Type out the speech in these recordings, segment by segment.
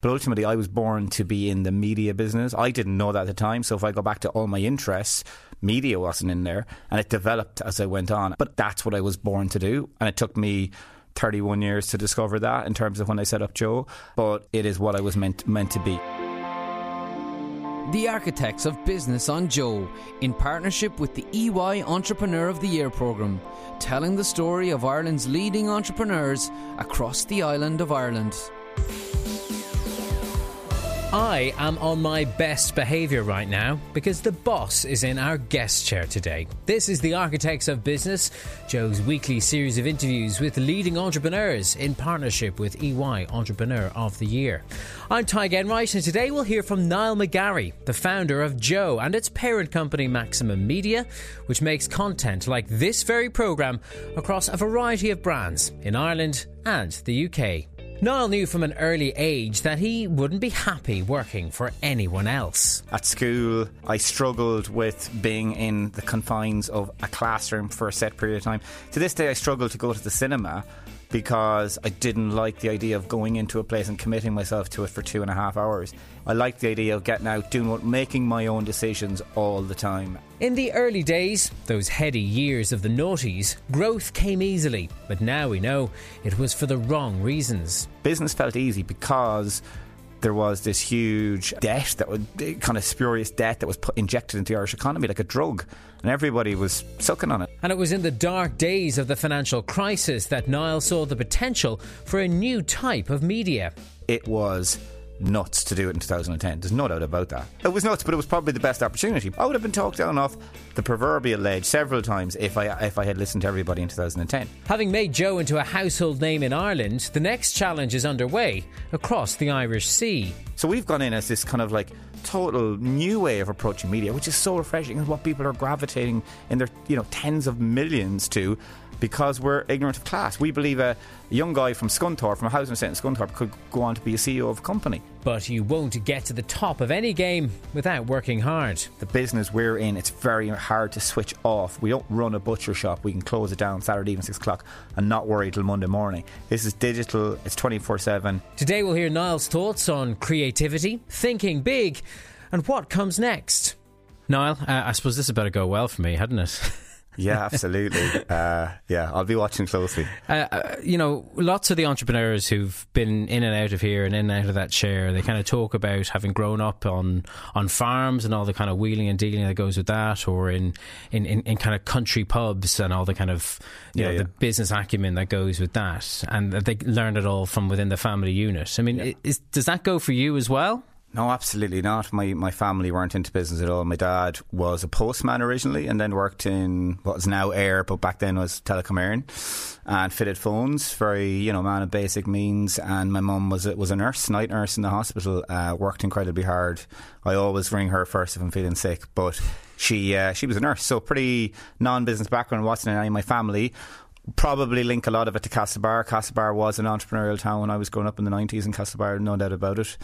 But ultimately, I was born to be in the media business. I didn't know that at the time. So if I go back to all my interests, media wasn't in there and it developed as I went on. But that's what I was born to do. And it took me 31 years to discover that in terms of when I set up Joe. But it is what I was meant, meant to be. The Architects of Business on Joe, in partnership with the EY Entrepreneur of the Year programme, telling the story of Ireland's leading entrepreneurs across the island of Ireland. I am on my best behaviour right now because the boss is in our guest chair today. This is the Architects of Business, Joe's weekly series of interviews with leading entrepreneurs in partnership with EY Entrepreneur of the Year. I'm Tadhg Enright, and today we'll hear from Niall McGarry, the founder of Joe and its parent company Maximum Media, which makes content like this very programme across a variety of brands in Ireland and the UK. Niall knew from an early age that he wouldn't be happy working for anyone else. At school, I struggled with being in the confines of a classroom for a set period of time. To this day, I struggle to go to the cinema because I didn't like the idea of going into a place and committing myself to it for two and a half hours. I liked the idea of getting out, doing what, making my own decisions all the time. In the early days, those heady years of the noughties, growth came easily, but now we know it was for the wrong reasons. Business felt easy because there was this huge debt that was kind of spurious debt that was put, injected into the Irish economy like a drug, and everybody was sucking on it. And it was in the dark days of the financial crisis that Niall saw the potential for a new type of media. It was nuts to do it in 2010. There's no doubt about that. It was nuts, but it was probably the best opportunity. I would have been talked down off the proverbial ledge several times if I if I had listened to everybody in 2010. Having made Joe into a household name in Ireland, the next challenge is underway across the Irish Sea. So we've gone in as this kind of like total new way of approaching media, which is so refreshing and what people are gravitating in their you know tens of millions to because we're ignorant of class. We believe a young guy from Scunthorpe, from a housing estate in Scunthorpe, could go on to be a CEO of a company. But you won't get to the top of any game without working hard. The business we're in, it's very hard to switch off. We don't run a butcher shop. We can close it down Saturday evening, 6 o'clock, and not worry till Monday morning. This is digital, it's 24 7. Today we'll hear Niall's thoughts on creativity, thinking big, and what comes next. Niall, uh, I suppose this had better go well for me, hadn't it? Yeah, absolutely. uh, yeah, I'll be watching closely. Uh, uh, you know, lots of the entrepreneurs who've been in and out of here and in and out of that chair, they kind of talk about having grown up on on farms and all the kind of wheeling and dealing that goes with that, or in in, in, in kind of country pubs and all the kind of you yeah, know yeah. the business acumen that goes with that, and they learned it all from within the family unit. I mean, yeah. is, does that go for you as well? No, absolutely not. My my family weren't into business at all. My dad was a postman originally, and then worked in what is now Eir, but back then was Telecom Éireann, and fitted phones. Very you know man of basic means. And my mum was a, was a nurse, night nurse in the hospital. Uh, worked incredibly hard. I always ring her first if I'm feeling sick, but she uh, she was a nurse, so pretty non business background. Wasn't in any of my family probably link a lot of it to Castlebar. Castlebar was an entrepreneurial town when I was growing up in the 90s in Castlebar, no doubt about it.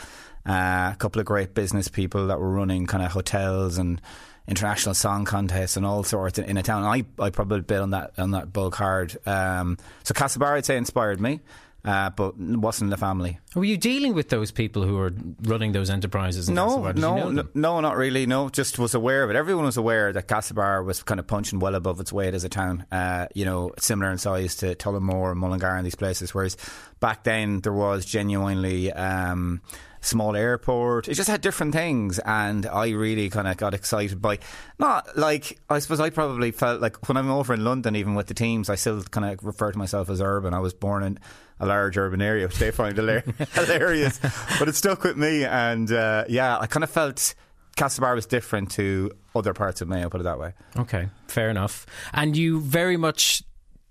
Uh, a couple of great business people that were running kind of hotels and international song contests and all sorts in, in a town. I, I probably bit on that on that bug hard. Um, so Castlebar, I'd say, inspired me uh, but wasn't in the family. Were you dealing with those people who were running those enterprises? no, no, no, no, not really. No, just was aware of it. Everyone was aware that Castlebar was kind of punching well above its weight as a town. Uh, you know, similar in size to Tullamore and Mullingar and these places. Whereas back then there was genuinely. Um, small airport. It just had different things, and I really kind of got excited by not like I suppose I probably felt like when I'm over in London, even with the teams, I still kind of refer to myself as urban. I was born in a large urban area, which they find hilarious. but it stuck with me, and uh, yeah, I kind of felt Castlebar was different to other parts of Mayo. Put it that way. Okay, fair enough. And you very much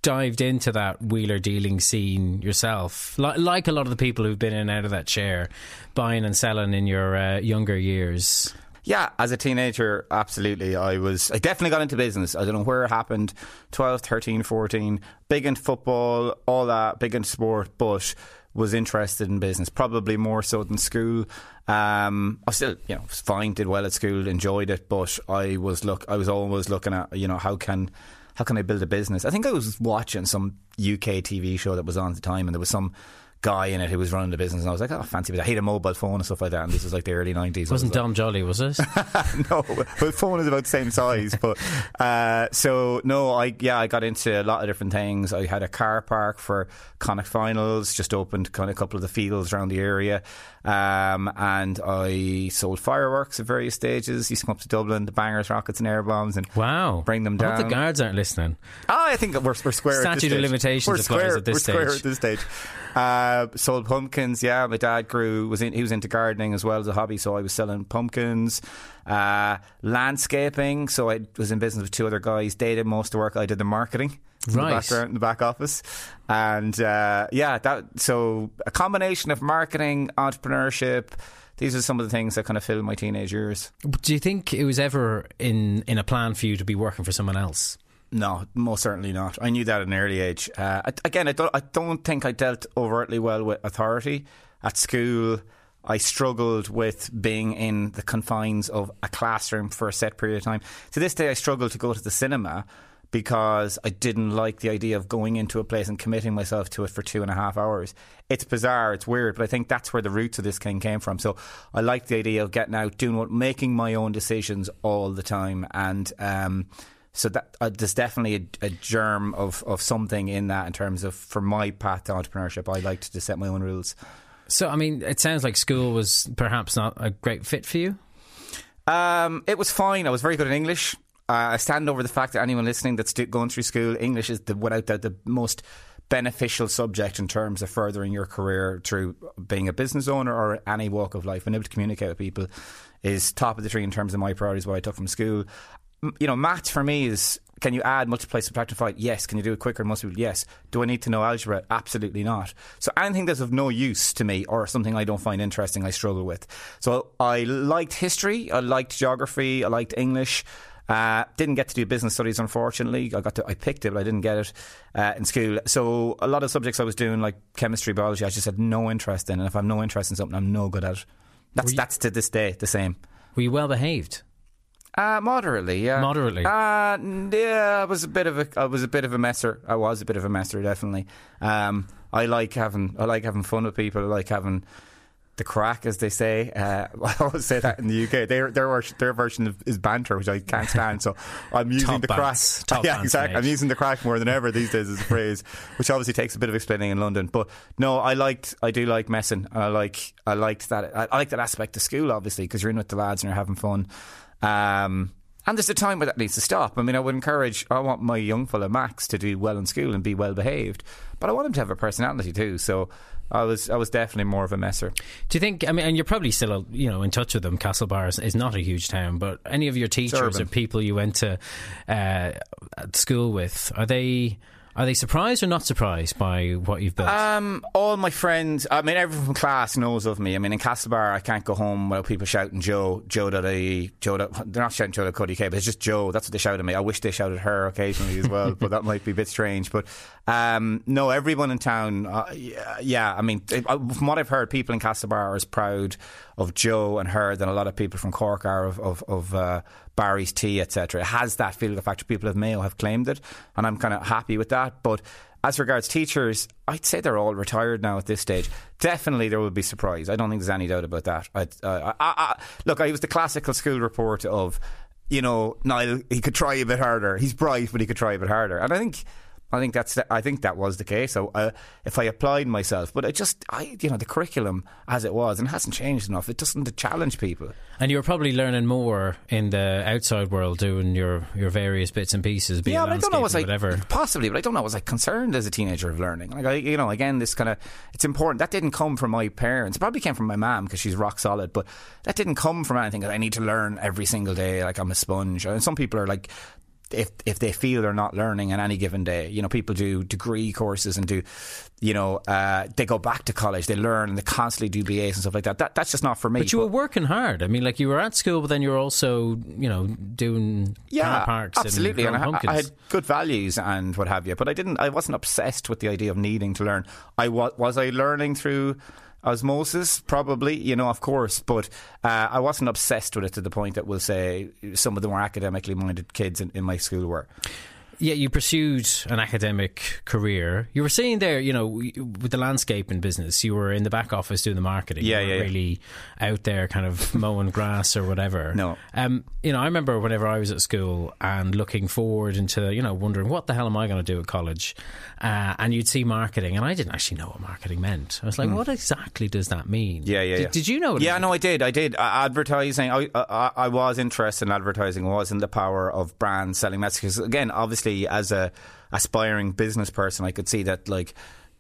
dived into that wheeler dealing scene yourself, like, like a lot of the people who've been in and out of that chair, buying and selling in your uh, younger years. Yeah, as a teenager, absolutely. I was, I definitely got into business. I don't know where it happened 12, 13, 14. Big into football, all that, big into sport, but was interested in business, probably more so than school. Um, I still, you know, was fine, did well at school, enjoyed it, but I was look, I was always looking at, you know, how can, how can I build a business? I think I was watching some UK TV show that was on at the time, and there was some guy in it who was running the business, and I was like, oh, fancy But I had a mobile phone and stuff like that, and this was like the early nineties. Wasn't Dom Jolly, was it? no, but phone is about the same size. But uh, so no, I yeah, I got into a lot of different things. I had a car park for Connacht finals, just opened kind of a couple of the fields around the area. Um, and I sold fireworks at various stages. Used to come up to Dublin, the bangers, rockets, and air bombs, and wow, bring them down. the guards aren't listening. Oh, I think we're, we're square. at this Statute of stage. limitations we're applies square, at this we're square stage. at this stage. Uh, sold pumpkins. Yeah, my dad grew. Was in, he was into gardening as well as a hobby, so I was selling pumpkins. Uh, landscaping. So I was in business with two other guys. They did most of the work. I did the marketing. in Right. The background, in the back office, and uh, yeah, that. So a combination of marketing, entrepreneurship. These are some of the things that kind of filled my teenage years. Do you think it was ever in in a plan for you to be working for someone else? No, most certainly not. I knew that at an early age. Uh, again, I don't, I don't think I dealt overtly well with authority. At school, I struggled with being in the confines of a classroom for a set period of time. To this day, I struggle to go to the cinema because I didn't like the idea of going into a place and committing myself to it for two and a half hours. It's bizarre, it's weird, but I think that's where the roots of this thing came from. So I like the idea of getting out, doing what, making my own decisions all the time, and um, so that uh, there's definitely a, a germ of, of something in that in terms of for my path to entrepreneurship. I like to set my own rules. So, I mean, it sounds like school was perhaps not a great fit for you. Um, it was fine. I was very good at English. Uh, I stand over the fact that anyone listening that's going through school, English is the, without doubt the most beneficial subject in terms of furthering your career through being a business owner or any walk of life. Being able to communicate with people is top of the tree in terms of my priorities. What I took from school, you know, maths for me is. Can you add, multiply, subtract, and divide? Yes. Can you do it quicker? Most people, yes. Do I need to know algebra? Absolutely not. So anything that's of no use to me or something I don't find interesting, I struggle with. So I liked history, I liked geography, I liked English. Uh, didn't get to do business studies, unfortunately. I got to, I picked it, but I didn't get it uh, in school. So a lot of subjects I was doing, like chemistry, biology, I just had no interest in. And if I have no interest in something, I'm no good at it. That's you- that's to this day the same. Were you well behaved? Uh, moderately, yeah. Moderately? Uh, yeah, I was a bit of a, I was a bit of a messer. I was a bit of a messer, definitely. Um, I like having, I like having fun with people. I like having the crack, as they say. Uh, I always say that in the UK. Their their version, their version of, is banter, which I can't stand. So I'm using Top the crack. Yeah, exactly. I'm using the crack more than ever these days as a phrase, which obviously takes a bit of explaining in London. But no, I liked, I do like messing. I like, I liked that. I like that aspect of school, obviously, because you're in with the lads and you're having fun. Um, and there's a time where that needs to stop. I mean, I would encourage, I want my young fella Max to do well in school and be well behaved, but I want him to have a personality too. So I was, I was definitely more of a messer. Do you think? I mean, and you're probably still, you know, in touch with them. Castlebar is, is not a huge town, but any of your teachers or people you went to uh, at school with are they are they surprised or not surprised by what you've built? Um, all my friends, I mean, everyone from class knows of me. I mean, in Castlebar, I can't go home without people shouting Joe, Joe.ie, Joe. They're not shouting Joe.co.uk, but it's just Joe. That's what they shout at me. I wish they shouted her occasionally as well, but that might be a bit strange. But um, no, everyone in town, uh, yeah, yeah, I mean, uh, from what I've heard, people in Castlebar are as proud of Joe and her than a lot of people from Cork are of, of, of uh, Barry's tea, etc. It has that feel. The fact people of Mayo have claimed it, and I'm kind of happy with that. But as regards teachers, I'd say they're all retired now at this stage. Definitely, there will be surprise. I don't think there's any doubt about that. Uh, I, I, I, look, I was the classical school report of, you know, Niall. He could try a bit harder. He's bright, but he could try a bit harder. And I think. I think that's. I think that was the case. So, uh, if I applied myself, but I just, I, you know, the curriculum as it was and it hasn't changed enough. It doesn't challenge people. and you were probably learning more in the outside world, doing your, your various bits and pieces, yeah, but I don't know. Was whatever. possibly, but I don't know. Was I concerned as a teenager of learning? Like I, you know, again, this kind of it's important. That didn't come from my parents. It probably came from my mom because she's rock solid. But that didn't come from anything that I need to learn every single day. Like I'm a sponge. And some people are like. If if they feel they're not learning on any given day, you know, people do degree courses and do, you know, uh, they go back to college, they learn and they constantly do BAs and stuff like that. That that's just not for me. But you were working hard. I mean, like you were at school, but then you were also, you know, doing car parks absolutely. and, And, I, I had good values and what have you, but I didn't. I wasn't obsessed with the idea of needing to learn. I was. Was I learning through? Osmosis, probably, you know, of course, but uh, I wasn't obsessed with it to the point that we'll say some of the more academically minded kids in, in my school were. Yeah, you pursued an academic career. You were saying there, you know, with the landscaping business, you were in the back office doing the marketing. Yeah, you yeah, yeah. Really out there, kind of mowing grass or whatever. No. Um, you know, I remember whenever I was at school and looking forward into, you know, wondering what the hell am I going to do at college, uh, and you'd see marketing, and I didn't actually know what marketing meant. I was like, what exactly does that mean? Yeah, yeah, Did, yeah. did you know? What it Yeah, no, I did. I did. Uh, advertising. I, I I was interested in advertising. Was in the power of brands selling messages. Again, obviously, as a aspiring business person, I could see that like.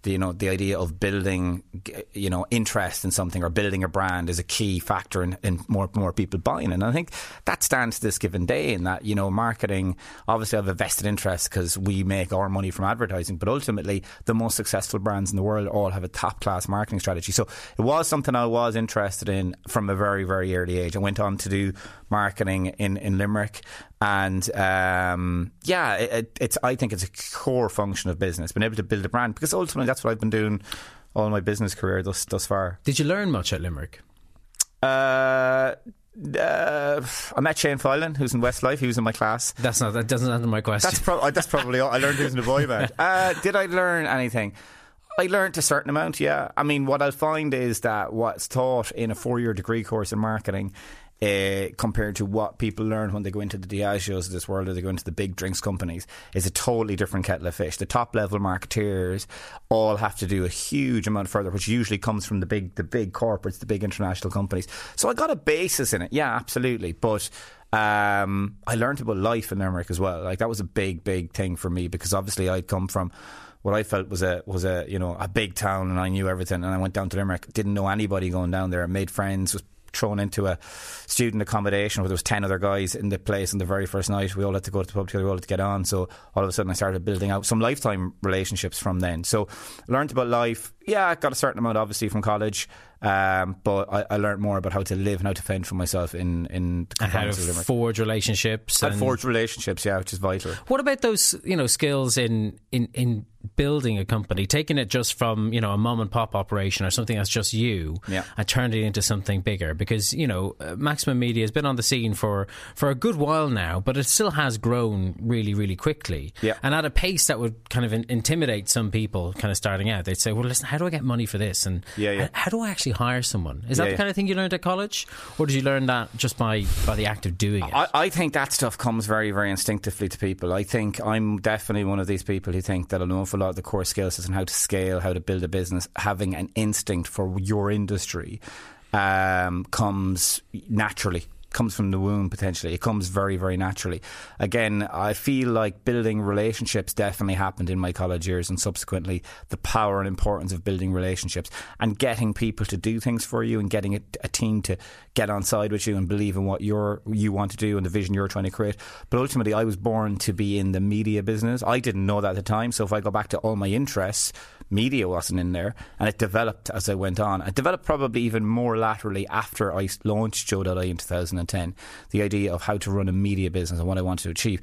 You know the idea of building you know interest in something or building a brand is a key factor in, in more more people buying and I think that stands to this given day in that you know marketing obviously have a vested interest because we make our money from advertising but ultimately the most successful brands in the world all have a top class marketing strategy so it was something I was interested in from a very very early age I went on to do marketing in, in Limerick and um, yeah it, it, it's I think it's a core function of business being able to build a brand because ultimately that's what I've been doing all my business career thus thus far Did you learn much at Limerick? uh, uh, I met Shane Filan, who's in Westlife. He was in my class. That's not. That doesn't answer my question. That's, pro- that's probably all. I learned he was in a boy band. Uh, did I learn anything? I learned a certain amount, yeah. I mean, what I'll find is that what's taught in a four year degree course in marketing uh, compared to what people learn when they go into the Diageos of this world or they go into the big drinks companies is a totally different kettle of fish. The top level marketeers all have to do a huge amount further, which usually comes from the big, the big corporates, the big international companies. So I got a basis in it, yeah, absolutely. But um, I learned about life in Limerick as well. Like that was a big, big thing for me because obviously I'd come from what I felt was a was a you know a big town and I knew everything and I went down to Limerick didn't know anybody going down there I made friends was thrown into a student accommodation where there was 10 other guys in the place on the very first night. We all had to go to the pub together we all had to get on. So all of a sudden I started building out some lifetime relationships from then. So learned about life yeah I got a certain amount obviously from college um, but I, I learned more about how to live and how to fend for myself in in and how to forge relationships. and and- forge relationships yeah which is vital What about those, you know, skills in, in, in building a company, taking it just from, you know, a mom and pop operation or something that's just you Yeah. and turning it into something bigger? Because, you know, uh, Maximum Media has been on the scene for, for a good while now, but it still has grown really, really quickly. Yeah. And at a pace that would kind of in, intimidate some people kind of starting out. They'd say, well, listen, how do I get money for this? And Yeah, yeah. how do I actually hire someone? Is that the yeah. kind of thing you learned at college? Or did you learn that just by, by the act of doing it? I, I think that stuff comes very, very instinctively to people. I think I'm definitely one of these people who think that an awful lot of the core skills is on how to scale, how to build a business, having an instinct for your industry um, comes naturally. Comes from the womb potentially. It comes very, very naturally. Again, I feel like building relationships definitely happened in my college years, and subsequently the power and importance of building relationships and getting people to do things for you and getting a, a team to get on side with you and believe in what you're you want to do and the vision you're trying to create. But ultimately, I was born to be in the media business. I didn't know that at the time. So if I go back to all my interests, media wasn't in there, and it developed as I went on. It developed probably even more laterally after I launched Joe.ie in 2010. The idea of how to run a media business and what I wanted to achieve.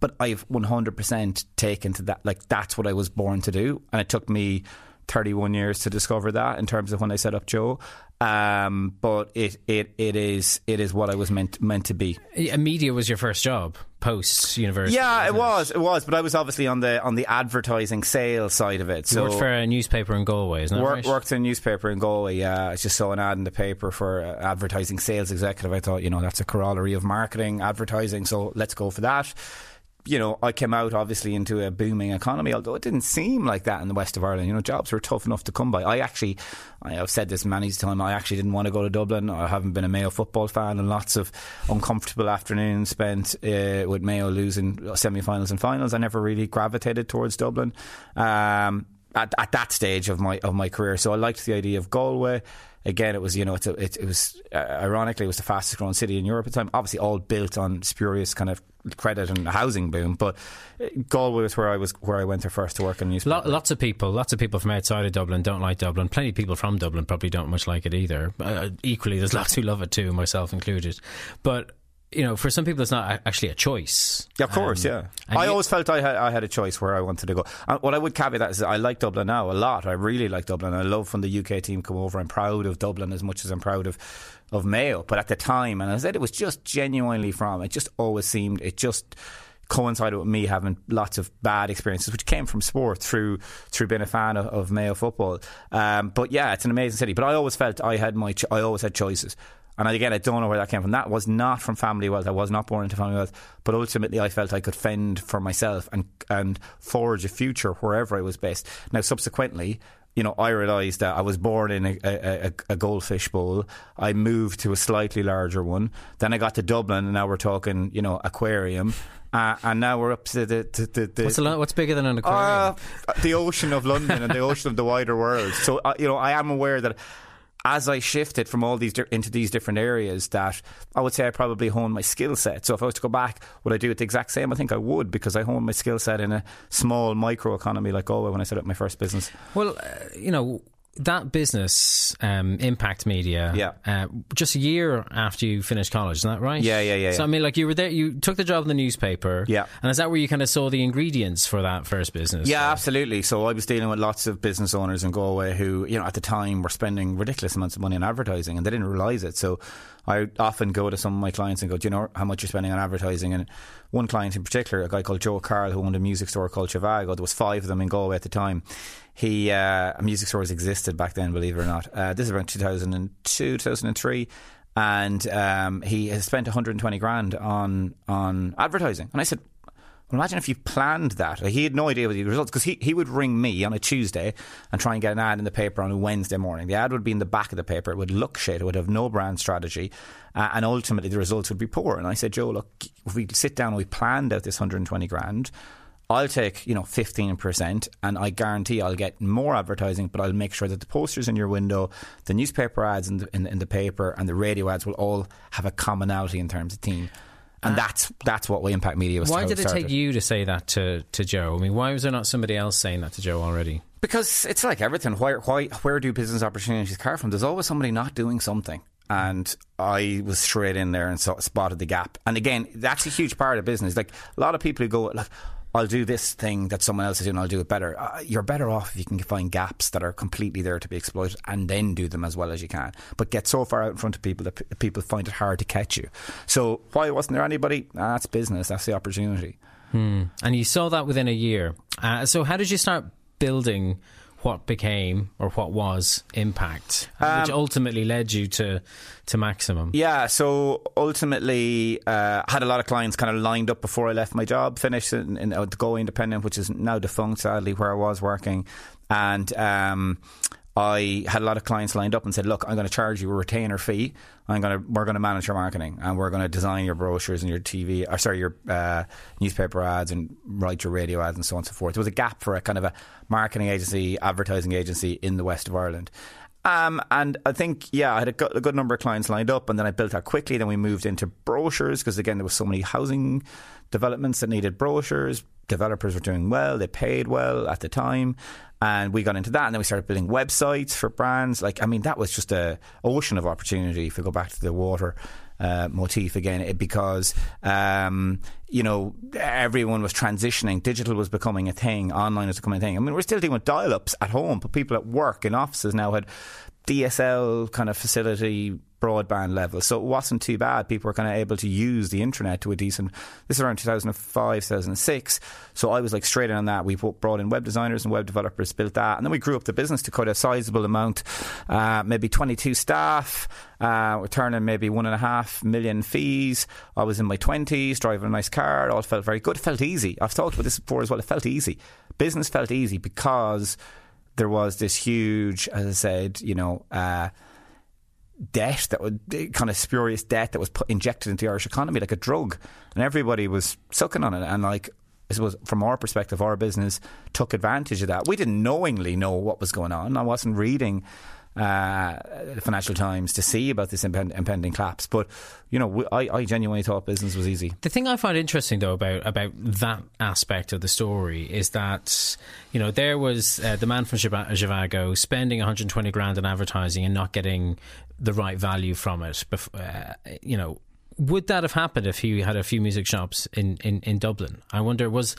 But I've 100% taken to that. Like that's what I was born to do, and it took me 31 years to discover that in terms of when I set up Joe. Um, but it, it it is it is what I was meant meant to be. Media was your first job post university. Yeah, it wasn't it was, but I was obviously on the on the advertising sales side of it. You So worked for a newspaper in Galway, isn't that Work, right? Worked in a newspaper in Galway. Yeah, I just saw an ad in the paper for uh, advertising sales executive. I thought, you know, that's a corollary of marketing, advertising. So let's go for that. You know, I came out obviously into a booming economy, although it didn't seem like that in the west of Ireland. You know, jobs were tough enough to come by. I actually, I've said this many times, I actually didn't want to go to Dublin. I haven't been a Mayo football fan, and lots of uncomfortable afternoons spent uh, with Mayo losing semi-finals and finals. I never really gravitated towards Dublin. Um, at, at that stage of my of my career. So I liked the idea of Galway. Again, it was you know it's a, it, it was uh, ironically it was the fastest growing city in Europe at the time. Obviously, all built on spurious kind of credit and housing boom. But uh, Galway was where I was where I went there first to work in newspaper. Lo- lots of people, lots of people from outside of Dublin don't like Dublin. Plenty of people from Dublin probably don't much like it either. Uh, equally, there's lots who love it too, myself included. But you know, for some people, it's not actually a choice. Yeah, of course, Um, yeah. I you- always felt I had, I had a choice where I wanted to go. And what I would caveat that is I like Dublin now a lot. I really like Dublin. I love when the UK team come over. I'm proud of Dublin as much as I'm proud of of Mayo. But at the time, and I said it was just genuinely from. It just always seemed it just coincided with me having lots of bad experiences, which came from sport through through being a fan of, of Mayo football. Um, but yeah, it's an amazing city. But I always felt I had my I always had choices. And again, I don't know where that came from. That was not from family wealth. I was not born into family wealth. But ultimately, I felt I could fend for myself and and forge a future wherever I was based. Now, subsequently, you know, I realised that I was born in a, a, a, goldfish bowl. I moved to a slightly larger one. Then I got to Dublin, and now we're talking, you know, aquarium. Uh, and now we're up to the. To, the what's, lo- what's bigger than an aquarium? Uh, the ocean of London and the ocean of the wider world. So, uh, you know, I am aware that as I shifted from all these into these different areas, that I would say I probably honed my skill set. So if I was to go back, would I do it the exact same? I think I would because I honed my skill set in a small micro economy like Galway when I set up my first business. Well, uh, you know, that business, um, Impact Media, yeah. Uh, just a year after you finished college, is that right? Yeah, yeah, yeah. So yeah. I mean, like you were there, you took the job in the newspaper, yeah. And is that where you kind of saw the ingredients for that first business? Yeah, absolutely. So I was dealing with lots of business owners in Galway who, you know, at the time were spending ridiculous amounts of money on advertising, and they didn't realise it. So I often go to some of my clients and go, "Do you know how much you're spending on advertising?" And one client in particular, a guy called Joe Carl, who owned a music store called Zhivago, there was five of them in Galway at the time he uh, music stores existed back then, believe it or not. Uh, this is around 2002, 2003 and um, he has spent 120 grand on on advertising. And I said, well, imagine if you planned that. Like, he had no idea what the results because he, he would ring me on a Tuesday and try and get an ad in the paper on a Wednesday morning. The ad would be in the back of the paper. It would look shit. It would have no brand strategy, uh, and ultimately the results would be poor. And I said, Joe, look, if we sit down and we planned out this 120 grand I'll take, you know, 15% and I guarantee I'll get more advertising, but I'll make sure that the posters in your window, the newspaper ads in the, in, in the paper and the radio ads will all have a commonality in terms of theme. And that's that's what we Impact Media was. Why did it take you to say that to, to Joe? I mean, why was there not somebody else saying that to Joe already? Because it's like everything. Why, why, where do business opportunities come from? There's always somebody not doing something and I was straight in there and so, spotted the gap. And again, that's a huge part of business. Like a lot of people who go like, I'll do this thing that someone else is doing, I'll do it better. Uh, you're better off if you can find gaps that are completely there to be exploited and then do them as well as you can. But get so far out in front of people that p- people find it hard to catch you. So why wasn't there anybody? Ah, that's business. That's the opportunity. Hmm. And you saw that within a year. Uh, so how did you start building? What became or what was Impact, um, which ultimately led you to to Maximum. Yeah, so ultimately, uh, I had a lot of clients kind of lined up before I left my job. Finished in, in uh, Galway Independent, which is now defunct, sadly, where I was working, and. Um, I had a lot of clients lined up and said, "Look, I'm going to charge you a retainer fee. I'm going to we're going to manage your marketing and we're going to design your brochures and your TV, or sorry, your uh, newspaper ads and write your radio ads and so on and so forth." There was a gap for a kind of a marketing agency, advertising agency in the west of Ireland. Um, and I think, yeah, I had a good, a good, number of clients lined up, and then I built that quickly. Then we moved into brochures because, again, there was so many housing developments that needed brochures. Developers were doing well; they paid well at the time, and we got into that. And then we started building websites for brands. Like, I mean, that was just a ocean of opportunity. If we go back to the water uh, motif again, because um, you know everyone was transitioning. Digital was becoming a thing. Online was becoming a thing. I mean, we're still dealing with dial-ups at home, but people at work in offices now had DSL kind of facility broadband level. So it wasn't too bad. People were kind of able to use the internet to a decent. This is around 2005, 2006. So I was like straight in on that. We brought in web designers and web developers, built that, and then we grew up the business to quite a sizable amount. Uh, maybe 22 staff. Uh, maybe one and a half million fees. I was in my 20s, driving a nice car. It all felt very good. It felt easy. I've talked about this before as well. It felt easy. Business felt easy because there was this huge, as I said, you know. Uh, debt that would kind of spurious debt that was put, injected into the Irish economy like a drug, and everybody was sucking on it. And like I suppose from our perspective, our business took advantage of that. We didn't knowingly know what was going on. I wasn't reading uh, the Financial Times to see about this impend- impending collapse. But you know, I, I, genuinely thought business was easy. The thing I find interesting though about about that aspect of the story is that you know there was uh, the man from Zhivago spending 120 grand on advertising and not getting the right value from it. Uh, you know, would that have happened if he had a few music shops in, in, in Dublin? I wonder, was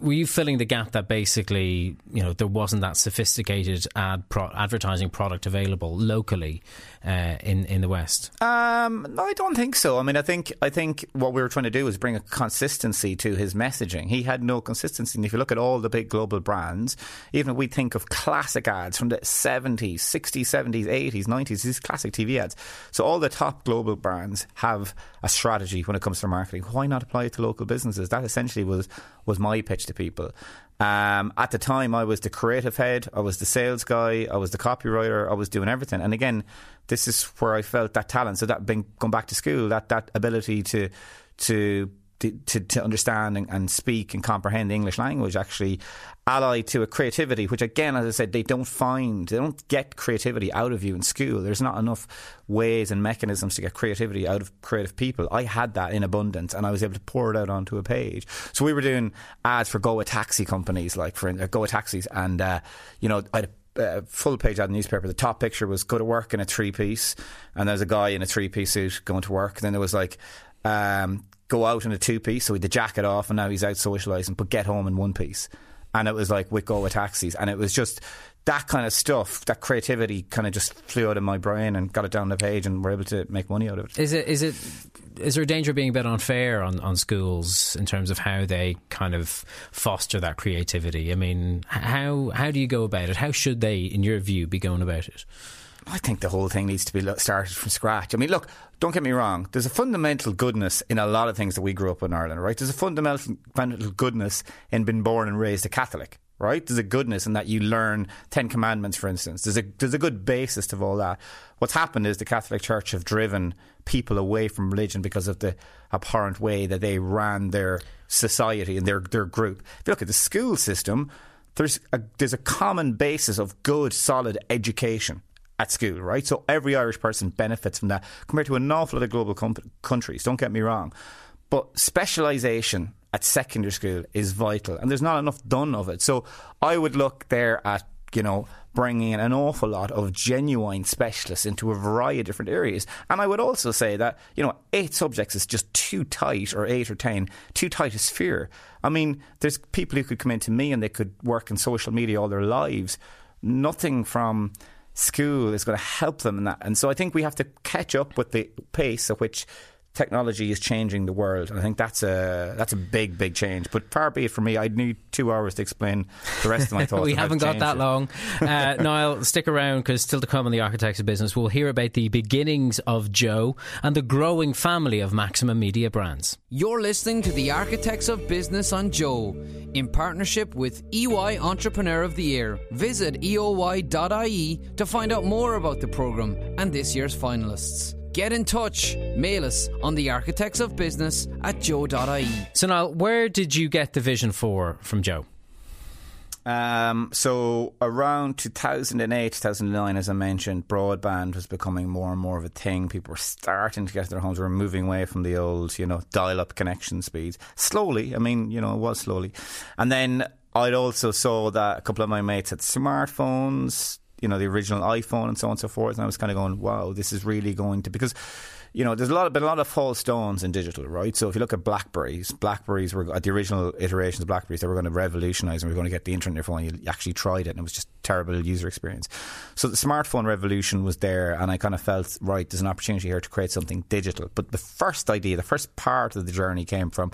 were you filling the gap that basically you know there wasn't that sophisticated ad pro- advertising product available locally uh, in in the West? Um, no, I don't think so. I mean, I think I think what we were trying to do was bring a consistency to his messaging. He had no consistency, and if you look at all the big global brands, even if we think of classic ads from the seventies, sixties, seventies, eighties, nineties, these classic TV ads. So all the top global brands have a strategy when it comes to marketing. Why not apply it to local businesses? That essentially was was my pitch to people. Um, at the time, I was the creative head, I was the sales guy, I was the copywriter, I was doing everything. And again, this is where I felt that talent. So that being going back to school, that that ability to to to, to understand and, and, speak and comprehend the English language actually allied to a creativity, which again, as I said, they don't find, they don't get creativity out of you in school. There's not enough ways and mechanisms to get creativity out of creative people. I had that in abundance and I was able to pour it out onto a page. So we were doing ads for Goa taxi companies, like for uh, Goa taxis, and, uh, you know, I had a full page ad newspaper. The top picture was go to work in a three piece, and there's a guy in a three piece suit going to work. And then there was like, um, go out in a two piece, so he the jacket off, and now he's out socialising, but get home in one piece. And it was like we go with taxis, and it was just that kind of stuff, that creativity, kind of just flew out of my brain and got it down the page, and we're able to make money out of it. Is it? Is it? Is there a danger of being a bit unfair on, on schools in terms of how they kind of foster that creativity? I mean, how how do you go about it? How should they, in your view, be going about it? I think the whole thing needs to be started from scratch. I mean, look, don't get me wrong. There's a fundamental goodness in a lot of things that we grew up in Ireland, right? There's a fundamental, goodness in being born and raised a Catholic, right? There's a goodness in that you learn Ten Commandments, for instance. There's a there's a good basis to all that. What's happened is the Catholic Church have driven people away from religion because of the abhorrent way that they ran their society and their their group. If you look at the school system, there's a, there's a common basis of good, solid education at school, right? So every Irish person benefits from that compared to an awful lot of global com- countries. Don't get me wrong. But specialisation at secondary school is vital, and there's not enough done of it. So I would look there at, you know, bringing in an awful lot of genuine specialists into a variety of different areas. And I would also say that, you know, eight subjects is just too tight, or eight or ten, too tight a sphere. I mean, there's people who could come into me and they could work in social media all their lives. Nothing from school is going to help them in that. And so I think we have to catch up with the pace at which technology is changing the world. And I think that's a that's a big, big change. But far be it from me, I'd need two hours to explain the rest of my thoughts. we haven't got that it. long. Uh, Niall, stick around because still to come on the Architects of Business, we'll hear about the beginnings of Joe and the growing family of Maximum Media brands. You're listening to the Architects of Business on Joe in partnership with EY Entrepreneur of the Year. Visit eoy.ie to find out more about the programme and this year's finalists. Get in touch. Mail us on the architects of business at joe.ie. So now, where did you get the vision for from Joe? Um, so around 2008, 2009, as I mentioned, broadband was becoming more and more of a thing. People were starting to get their homes. We were moving away from the old, you know, dial-up connection speeds slowly. I mean, you know, it was slowly. And then I also saw that a couple of my mates had smartphones you know the original iPhone and so on and so forth. And I was kind of going, wow, this is really going to because you know, there's a lot of, been a lot of false stones in digital, right? So if you look at Blackberries, Blackberries were at the original iterations of Blackberries, they were going to revolutionise and we are going to get the internet in your phone. You actually tried it and it was just terrible user experience. So the smartphone revolution was there, and I kind of felt right. There's an opportunity here to create something digital. But the first idea, the first part of the journey came from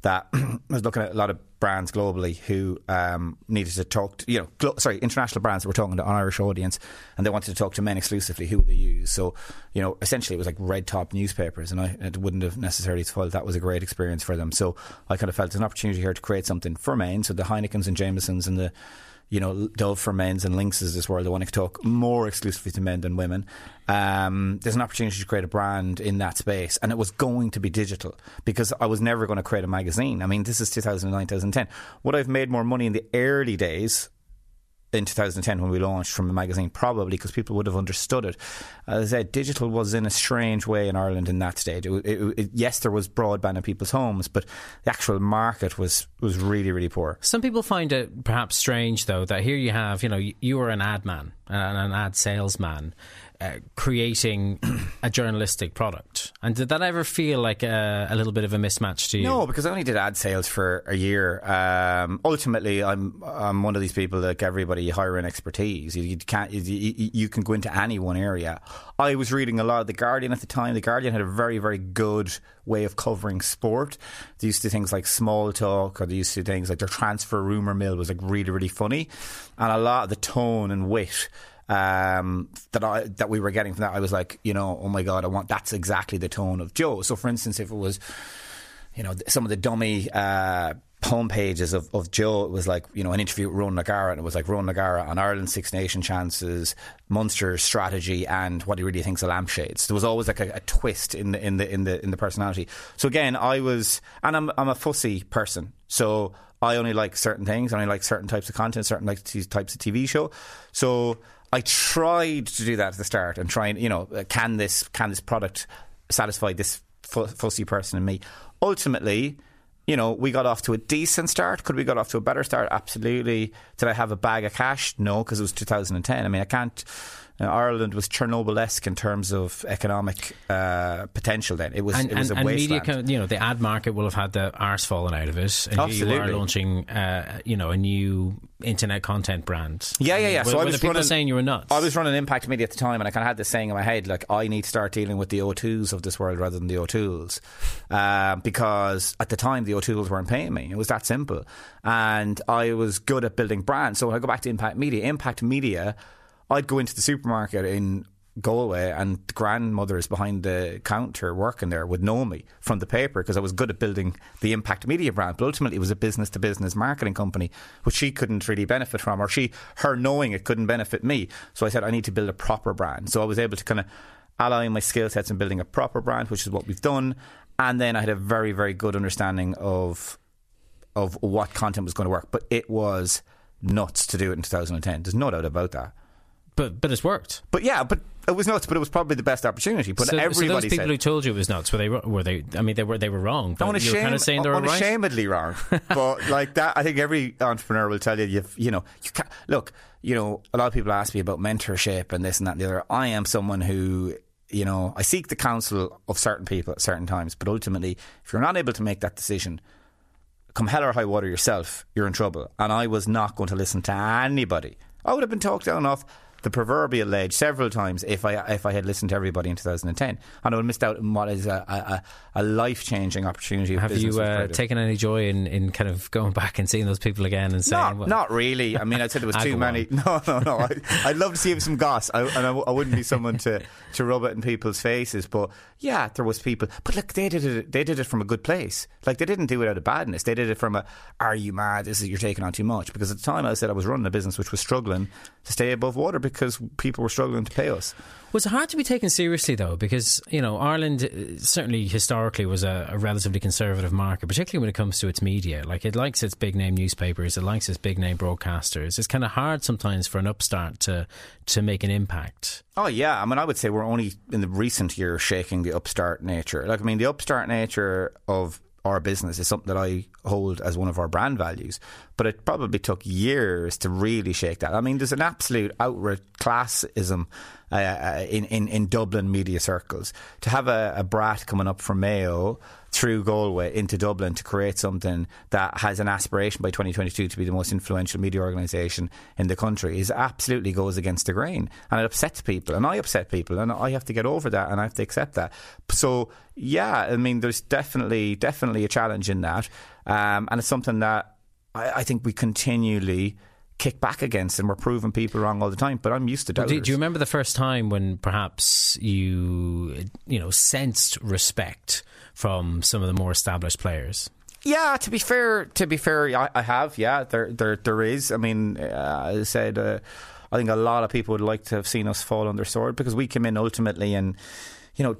that I was looking at a lot of brands globally who um, needed to talk to, you know, glo- sorry, international brands that were talking to an Irish audience and they wanted to talk to men exclusively. Who would they use? So, you know, essentially it was like red top newspapers and I it wouldn't have necessarily felt that was a great experience for them. So I kind of felt an opportunity here to create something for men. So the Heinekens and Jamesons and the you know, Dove for men's and Lynx's this world. I want to talk more exclusively to men than women. Um, there's an opportunity to create a brand in that space, and it was going to be digital because I was never going to create a magazine. I mean, this is 2009, 2010. Would I've made more money in the early days? In 2010 when we launched from the magazine, probably because people would have understood it. As I said, digital was in a strange way in Ireland in that stage. It, it, it, yes, there was broadband in people's homes, but the actual market was was really, really poor. Some people find it perhaps strange, though, that here you have, you know, you are an ad man and an ad salesman uh, creating a journalistic product. And did that ever feel like a, a, little bit of a mismatch to you? No, because I only did ad sales for a year. Um, ultimately, I'm I'm one of these people like everybody hire in expertise. You, you can't you, you, can go into any one area. I was reading a lot of the Guardian at the time. The Guardian had a very very good way of covering sport. They used to things like small talk, or they used to things like their transfer rumor mill was like really really funny, and a lot of the tone and wit um, that I that we were getting from that, I was like, you know, oh my god, I want that's exactly the tone of Joe. So, for instance, if it was, you know, some of the dummy. Uh, home pages of, of Joe, it was like, you know, an interview with Ronan O'Gara, and it was like Ronan O'Gara on Ireland's Six Nation chances, Munster's strategy, and what he really thinks of lampshades. There was always like a, a, twist in the in the in the in the personality. So again, I was, and I'm I'm a fussy person, so I only like certain things. I only like certain types of content, certain like types of TV show. So I tried to do that at the start and try and you know uh, can this can this product satisfy this fussy person in me. Ultimately, you know, we got off to a decent start. Could we got off to a better start? Absolutely. Did I have a bag of cash? No, because it was 2010. I mean, I can't uh, Ireland was Chernobyl-esque in terms of economic uh, potential. Then it was and, it was and, a and wasteland. Media, you know, the ad market will have had the arse fallen out of it. And Absolutely. you are launching, uh, you know, a new internet content brand. Yeah, yeah, yeah. Were, so I was running, saying you were nuts. I was running Impact Media at the time, and I kind of had this saying in my head, like I need to start dealing with the O2s of this world rather than the O'Tooles, uh, because at the time the O'Tooles weren't paying me. It was that simple, and I was good at building brands. So when I go back to Impact Media, Impact Media I'd go into the supermarket in Galway and the grandmothers behind the counter working there would know me from the paper because I was good at building the impact media brand. But ultimately, it was a business to business marketing company, which she couldn't really benefit from, or she, her knowing it couldn't benefit me. So I said, I need to build a proper brand. So I was able to kind of ally my skill sets in building a proper brand, which is what we've done. And then I had a very, very good understanding of of what content was going to work. But it was nuts to do it in 2010. There's no doubt about that. But but it's worked. But yeah, but it was nuts. But it was probably the best opportunity. But so, everybody so those people said, who told you it was nuts were they were they? I mean, they were they were wrong. But you were kind of saying they were right. Unashamedly wrong. but like that, I think every entrepreneur will tell you, you've you know, you can't look. You know, a lot of people ask me about mentorship and this and that and the other. I am someone who you know, I seek the counsel of certain people at certain times, but ultimately, if you're not able to make that decision, come hell or high water yourself, you're in trouble. And I was not going to listen to anybody. I would have been talked down off the proverbial ledge several times if I if I had listened to everybody in 2010, and I would have missed out on what is a, a, a life changing opportunity. Have you uh, taken any joy in, in kind of going back and seeing those people again and saying, not, well, not really. I mean, I said there was too many. No, no, no. I, would love to see some goss, I, and I, I wouldn't be someone to to rub it in people's faces. But yeah, there was people. But look, they did it. They did it from a good place. Like they didn't do it out of badness. They did it from a, "Are you mad? This is you're taking on too much." Because at the time, I said I was running a business which was struggling to stay above water because people were struggling to pay us. Was it hard to be taken seriously though? Because you know Ireland uh, certainly historically was a, a, relatively conservative market, particularly when it comes to its media. Like it likes its big name newspapers, it likes its big name broadcasters. It's kind of hard sometimes for an upstart to to make an impact. Oh yeah, I mean I would say we're only in the recent years shaking the upstart nature. Like I mean the upstart nature of our business is something that I hold as one of our brand values. But it probably took years to really shake that. I mean, there's an absolute outright classism uh, uh, in, in, in Dublin media circles. To have a, a brat coming up from Mayo through Galway into Dublin to create something that has an aspiration by 2022 to be the most influential media organisation in the country is absolutely goes against the grain. And it upsets people. And I upset people. And I have to get over that and I have to accept that. So, yeah, I mean, there's definitely, definitely a challenge in that. Um, and it's something that I, I think we continually kick back against and we're proving people wrong all the time but I'm used to doubters. Do, you remember the first time when perhaps you you know sensed respect from some of the more established players yeah, to be fair, to be fair, I, I have. Yeah, there, there, there is. I mean, uh, I said, uh, I think a lot of people would like to have seen us fall on their sword because we came in ultimately and you know,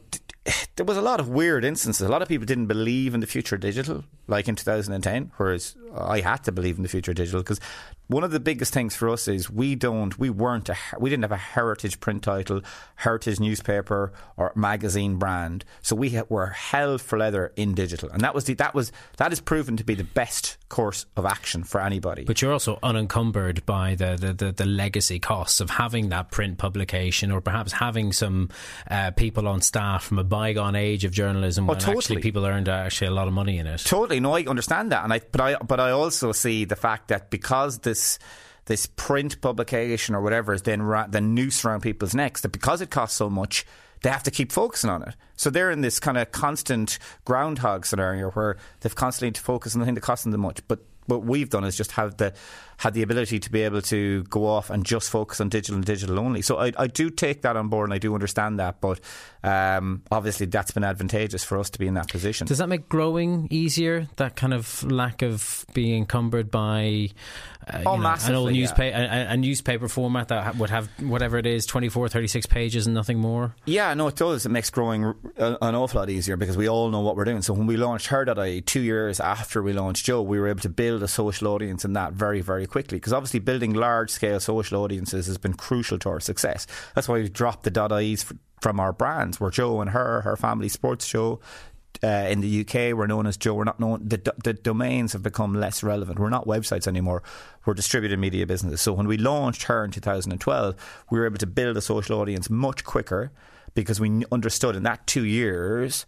there was a lot of weird instances. A lot of people didn't believe in the future digital, like in 2010, whereas I had to believe in the future digital because one of the biggest things for us is we don't, we weren't, a, we didn't have a heritage print title, heritage newspaper or magazine brand. So we were held for leather in digital, and that was the, that was that is proven to be the best course of action for anybody. But you're also unencumbered by the the, the, the legacy costs of having that print publication, or perhaps having some uh, people on staff from a bygone age of journalism oh, when totally. actually people earned actually a lot of money in it. Totally, no, I understand that, and I but I but I also see the fact that because the this this print publication or whatever is then ra- the noose around people's necks that because it costs so much they have to keep focusing on it. So they're in this kind of constant groundhog scenario where they've constantly to focus on the thing that costs them the much. But what we've done is just have the had the ability to be able to go off and just focus on digital and digital only. So I, I do take that on board and I do understand that, but um, obviously that's been advantageous for us to be in that position. Does that make growing easier? That kind of lack of being encumbered by uh, oh, know, an old newspaper, yeah. a, a, newspaper format that would have whatever it is, 24, 36 pages and nothing more? Yeah, no, it does. It makes growing an awful lot easier because we all know what we're doing. So when we launched Her.ie two years after we launched Joe, we were able to build a social audience in that very, very quickly because obviously building large scale social audiences has been crucial to our success. That's why we dropped the .ies from our brands. We're Joe and Her, her family sports show, uh, in the UK, we're known as Joe. We're not known. The, the domains have become less relevant. We're not websites anymore. We're distributed media businesses. So when we launched her in 2012, we were able to build a social audience much quicker because we understood in that two years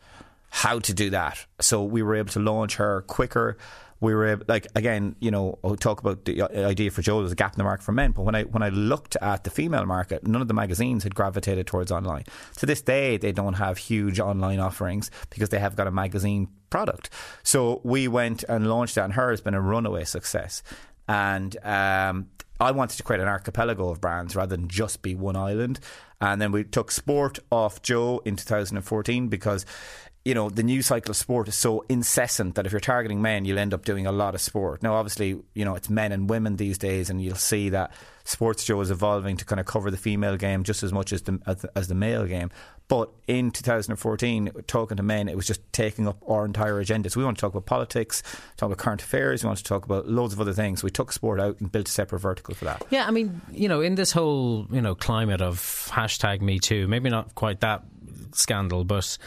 how to do that. So we were able to launch her quicker we were able, like again, you know, I'll talk about the idea for Joe. There's a gap in the market for men, but when I when I looked at the female market, none of the magazines had gravitated towards online. To this day, they don't have huge online offerings because they have got a magazine product. So we went and launched that, and her has been a runaway success. And um, I wanted to create an archipelago of brands rather than just be one island. And then we took sport off Joe in 2014 because you know, the news cycle of sport is so incessant that if you're targeting men, you'll end up doing a lot of sport. Now, obviously, you know, it's men and women these days, and you'll see that Sports Joe is evolving to kind of cover the female game just as much as the, as the, as the male game. But in 2014, talking to men, it was just taking up our entire agenda. So we want to talk about politics, talk about current affairs, we want to talk about loads of other things. We took sport out and built a separate vertical for that. Yeah, I mean, you know, in this whole, you know, climate of hashtag Me Too, maybe not quite that scandal, but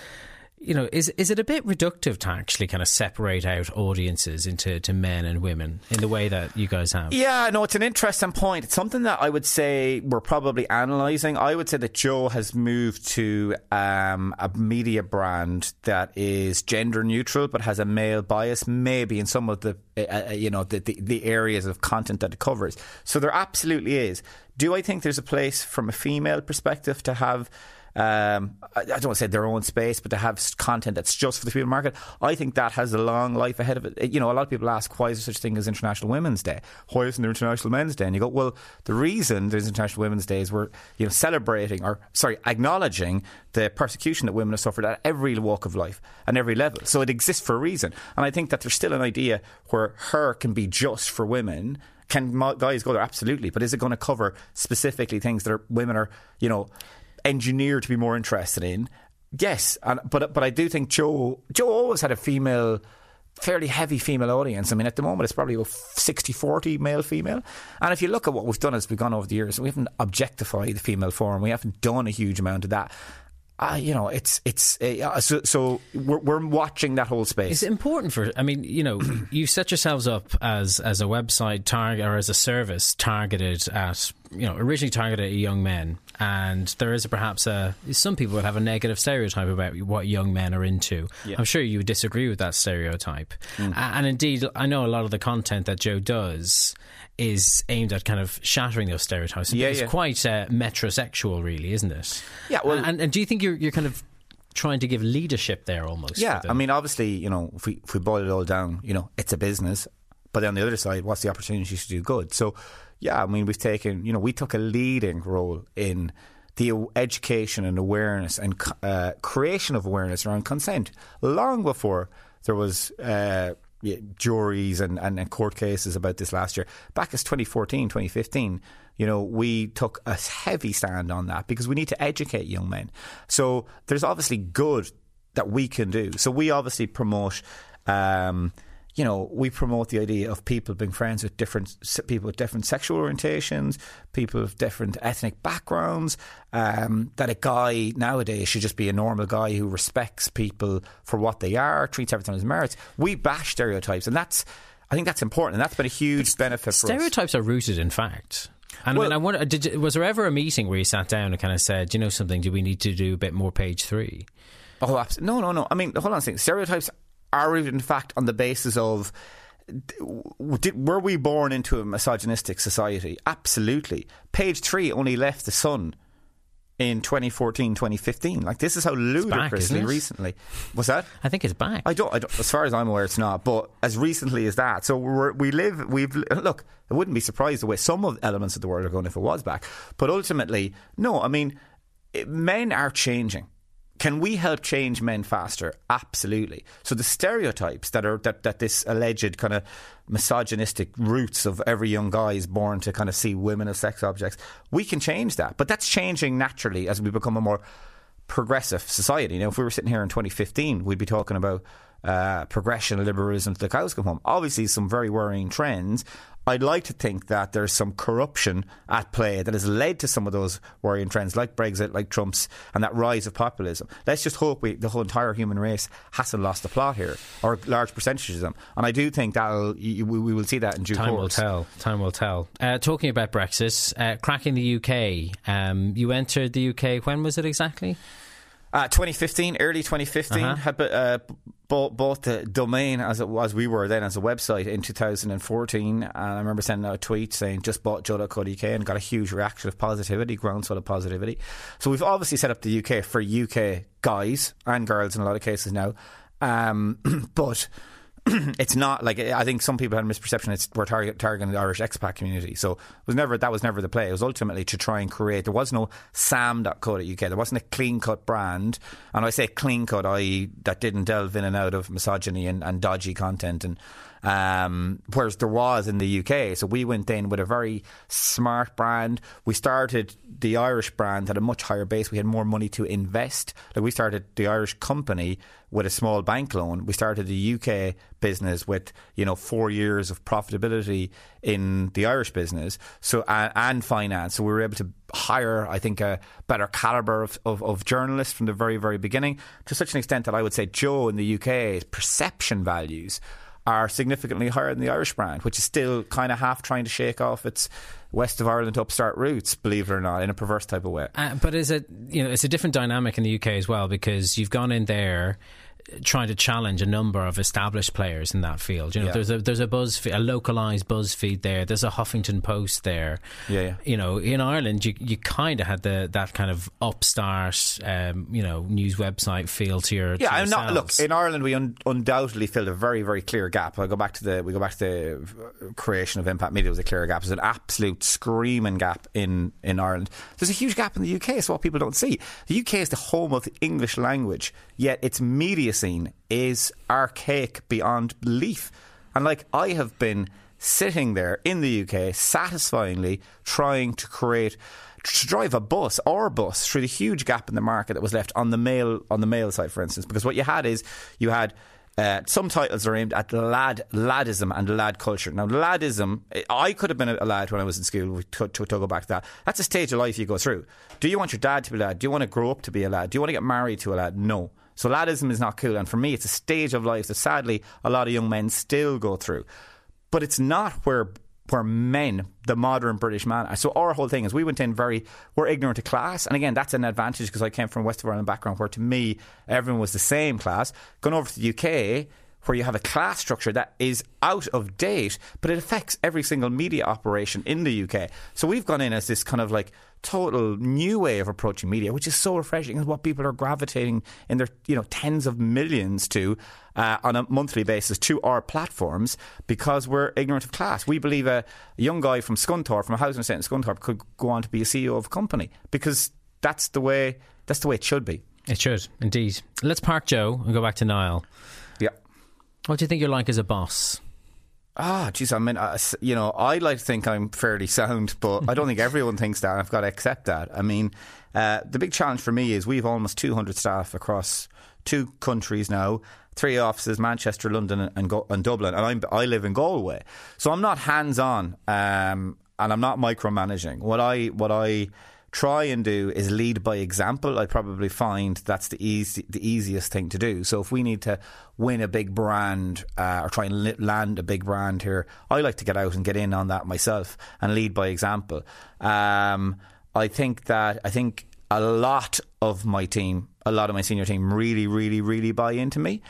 you know, is is it a bit reductive to actually kind of separate out audiences into to men and women in the way that you guys have? Yeah, no, it's an interesting point. It's something that I would say we're probably analysing. I would say that Joe has moved to um, a media brand that is gender neutral but has a male bias, maybe in some of the uh, uh, you know the, the the areas of content that it covers. So there absolutely is. Do I think there's a place from a female perspective to have? Um, I, don't want to say their own space, but to have content that's just for the female market, I think that has a long life ahead of it. You know, a lot of people ask, why is there such a thing as International Women's Day? Why isn't there International Men's Day? And you go, well, the reason there's International Women's Day is we're, you know, celebrating or, sorry, acknowledging the persecution that women have suffered at every walk of life and every level. So it exists for a reason. And I think that there's still an idea where her can be just for women can guys go there? Absolutely. But is it going to cover specifically things that are, women are, you know, engineered to be more interested in. Yes, and, but but I do think Joe Joe always had a female fairly heavy female audience. I mean, at the moment, it's probably about 60 40 male female. And if you look at what we've done as we've gone over the years, we haven't objectified the female form. We haven't done a huge amount of that. Uh, you know, it's it's uh, so, so we're, we're, watching that whole space. It's important for? I mean, you know, you've set yourselves up as as a website target or as a service targeted at you know originally targeted at young men, and there is perhaps a some people would have a negative stereotype about what young men are into. Yeah. I'm sure you would disagree with that stereotype, mm. and indeed, I know a lot of the content that Joe does is aimed at kind of shattering those stereotypes. Yeah, it's yeah. quite uh, metrosexual, really, isn't it? Yeah. Well, and, and do you think you're you're kind of trying to give leadership there almost? Yeah. I mean, obviously, you know, if we if we boil it all down, you know, it's a business, but on the other side, what's the opportunity to do good? So yeah, I mean, we've taken, you know, we took a leading role in the education and awareness and uh, creation of awareness around consent long before there was uh, juries and, and, and, court cases about this last year. Back as 2014, 2015, you know, we took a heavy stand on that because we need to educate young men. So there's obviously good that we can do. So we obviously promote. Um, you know, we promote the idea of people being friends with different people with different sexual orientations, people of different ethnic backgrounds. Um, that a guy nowadays should just be a normal guy who respects people for what they are, treats everything as merits. We bash stereotypes, and that's I think that's important, and that's been a huge benefit. Stereotypes are rooted in fact. And well, I mean, I wonder, did, was there ever a meeting where you sat down and kind of said, you know something, do we need to do a bit more page three? Oh, absolutely. no, no, no. I mean, hold on a second. Stereotypes are rooted in fact on the basis of did, were we born into a misogynistic society? Absolutely. Page three only left the Sun in 2014, 2015. Like this is how ludicrously back, recently. Was that? I think it's back. I don't, I don't, As far as I'm aware, it's not. But as recently as that, so we live. We've look. I wouldn't be surprised the way some of the elements of the world are going if it was back. But ultimately, no. I mean, men are changing can we help change men faster? Absolutely. So the stereotypes that are that, that this alleged kind of misogynistic roots of every young guy is born to kind of see women as sex objects, we can change that. But that's changing naturally as we become a more progressive society. Now, if we were sitting here in 2015, we'd be talking about uh, progression, liberalism to the cows come home. Obviously, some very worrying trends. I'd like to think that there's some corruption at play that has led to some of those worrying trends, like Brexit, like Trump's, and that rise of populism. Let's just hope we, the whole entire human race hasn't lost the plot here, or a large percentages of them. And I do think that we, we will see that in due Time course. Time will tell. Time will tell. Uh, talking about Brexit, uh, cracking the UK. Um, you entered the UK. When was it exactly? Uh, 2015, early 2015, uh-huh. had uh, bought, bought the domain as it was we were then as a website in 2014. And I remember sending out a tweet saying just bought joe.co.uk and got a huge reaction of positivity, groundswell of positivity. So we've obviously set up the UK for UK guys and girls in a lot of cases now. Um, but it's not like I think some people had a misperception. It's we're target, targeting the Irish expat community. So it was never that was never the play. It was ultimately to try and create. There was no Sam.co.uk. There wasn't a clean cut brand, and I say clean cut, i.e., that didn't delve in and out of misogyny and, and dodgy content and um, whereas there was in the UK. So we went in with a very smart brand. We started the Irish brand at a much higher base. We had more money to invest. Like we started the Irish company with a small bank loan. We started the UK business with you know four years of profitability in the Irish business. So and, and finance. So we were able to hire, I think, a better caliber of, of, of, journalists from the very very beginning to such an extent that I would say Joe in the UK perception values are significantly higher than the Irish brand, which is still kind of half trying to shake off its west of Ireland upstart roots, believe it or not, in a perverse type of way. Uh, but is it you know it's a different dynamic in the UK as well because you've gone in there trying to challenge a number of established players in that field. You know, yeah. there's a there's a buzz a localized BuzzFeed there. There's a Huffington Post there. Yeah, yeah. You know, in Ireland, you you kind of had the that kind of upstart, um, you know, news website feel to your. Yeah, to I'm not. Look, in Ireland, we un- undoubtedly filled a very very clear gap. I go back to the we go back to the creation of Impact Media was a clear gap. There's an absolute screaming gap in in Ireland. There's a huge gap in the UK. It's what people don't see. The UK is the home of the English language, yet its media scene is archaic beyond belief. And like I have been sitting there in the UK, satisfyingly trying to create to drive a bus or bus through the huge gap in the market that was left on the male on the male side, for instance. Because what you had is you had uh, some titles are aimed at lad laddism and lad culture. Now, ladism, I could have been a lad when I was in school. To, to, to, go back to that, that's a stage of life you go through. Do you want your dad to be a lad? Do you want to grow up to be a lad? Do you want to get married to a lad? No. So laddism is not cool, and for me, it's a stage of life that sadly a lot of young men still go through. But it's not where where men, the modern British man, so our whole thing is we went in very, we're ignorant of class. And again, that's an advantage because I came from West of Ireland background where to me, everyone was the same class. Going over to the UK, where you have a class structure that is out of date, but it affects every single media operation in the UK. So we've gone in as this kind of like total new way of approaching media, which is so refreshing and what people are gravitating in their you know tens of millions to uh, on a monthly basis to our platforms because we're ignorant of class. We believe a, a young guy from Scunthorpe, from a housing estate in Scunthorpe, could go on to be a CEO of a company because that's the way that's the way it should be. It should indeed. Let's park Joe and go back to Niall. What do you think you're like as a boss? Ah, geez, I mean, uh, you know, I like to think I'm fairly sound, but I don't think everyone thinks that. I've got to accept that. I mean, uh, the big challenge for me is we've almost 200 staff across two countries now, three offices: Manchester, London, and, Go- and Dublin. And I'm, I live in Galway, so I'm not hands on, um, and I'm not micromanaging. What I what I try and do is lead by example. I probably find that's the easy, the easiest thing to do. So if we need to win a big brand uh, or try and land a big brand here, I like to get out and get in on that myself and lead by example. Um, I think that I think a lot of my team, a lot of my senior team, really, really, really buy into me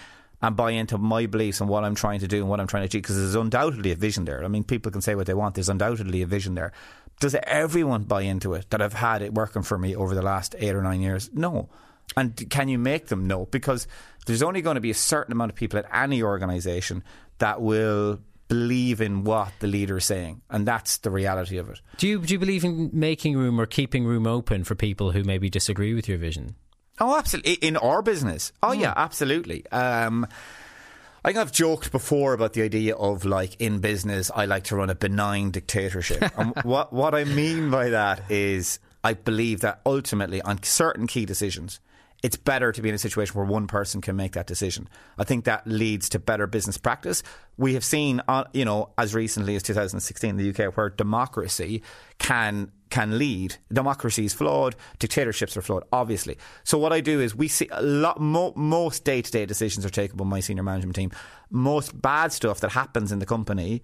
and buy into my beliefs and what I'm trying to do and what I'm trying to achieve because there's undoubtedly a vision there. I mean, people can say what they want. There's undoubtedly a vision there. Does everyone buy into it that I've had it working for me over the last eight or nine years? No. And can you make them? No, because there's only going to be a certain amount of people at any organisation that will believe in what the leader is saying, and that's the reality of it. Do you do you believe in making room or keeping room open for people who maybe disagree with your vision? Oh, absolutely. In our business, oh yeah, absolutely. Um, I I've joked before about the idea of like in business, I like to run a benign dictatorship. and what what I mean by that is I believe that ultimately on certain key decisions, it's better to be in a situation where one person can make that decision. I think that leads to better business practice. We have seen, uh, you know, as recently as 2016 in the UK, where democracy can can lead. Democracy is flawed. Dictatorships are flawed, obviously. So what I do is we see a lot. Mo- most day to day decisions are taken by my senior management team. Most bad stuff that happens in the company